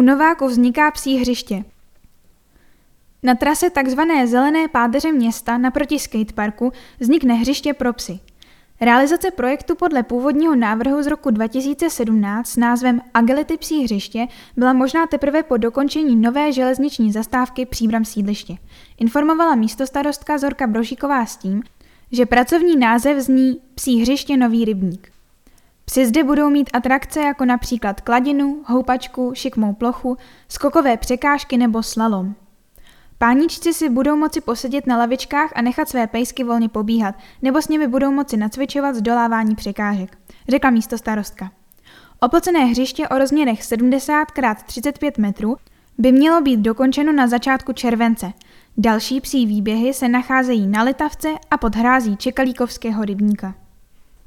U Nováku vzniká psí hřiště. Na trase tzv. zelené pádeře města naproti skateparku vznikne hřiště pro psy. Realizace projektu podle původního návrhu z roku 2017 s názvem Agility psí hřiště byla možná teprve po dokončení nové železniční zastávky Příbram sídliště. Informovala místostarostka Zorka Brožíková s tím, že pracovní název zní Psí hřiště Nový rybník. Psi zde budou mít atrakce jako například kladinu, houpačku, šikmou plochu, skokové překážky nebo slalom. Páničci si budou moci posedět na lavičkách a nechat své pejsky volně pobíhat, nebo s nimi budou moci nacvičovat zdolávání překážek, řekla místo starostka. Oplacené hřiště o rozměrech 70 x 35 metrů by mělo být dokončeno na začátku července. Další psí výběhy se nacházejí na Litavce a pod hrází Čekalíkovského rybníka.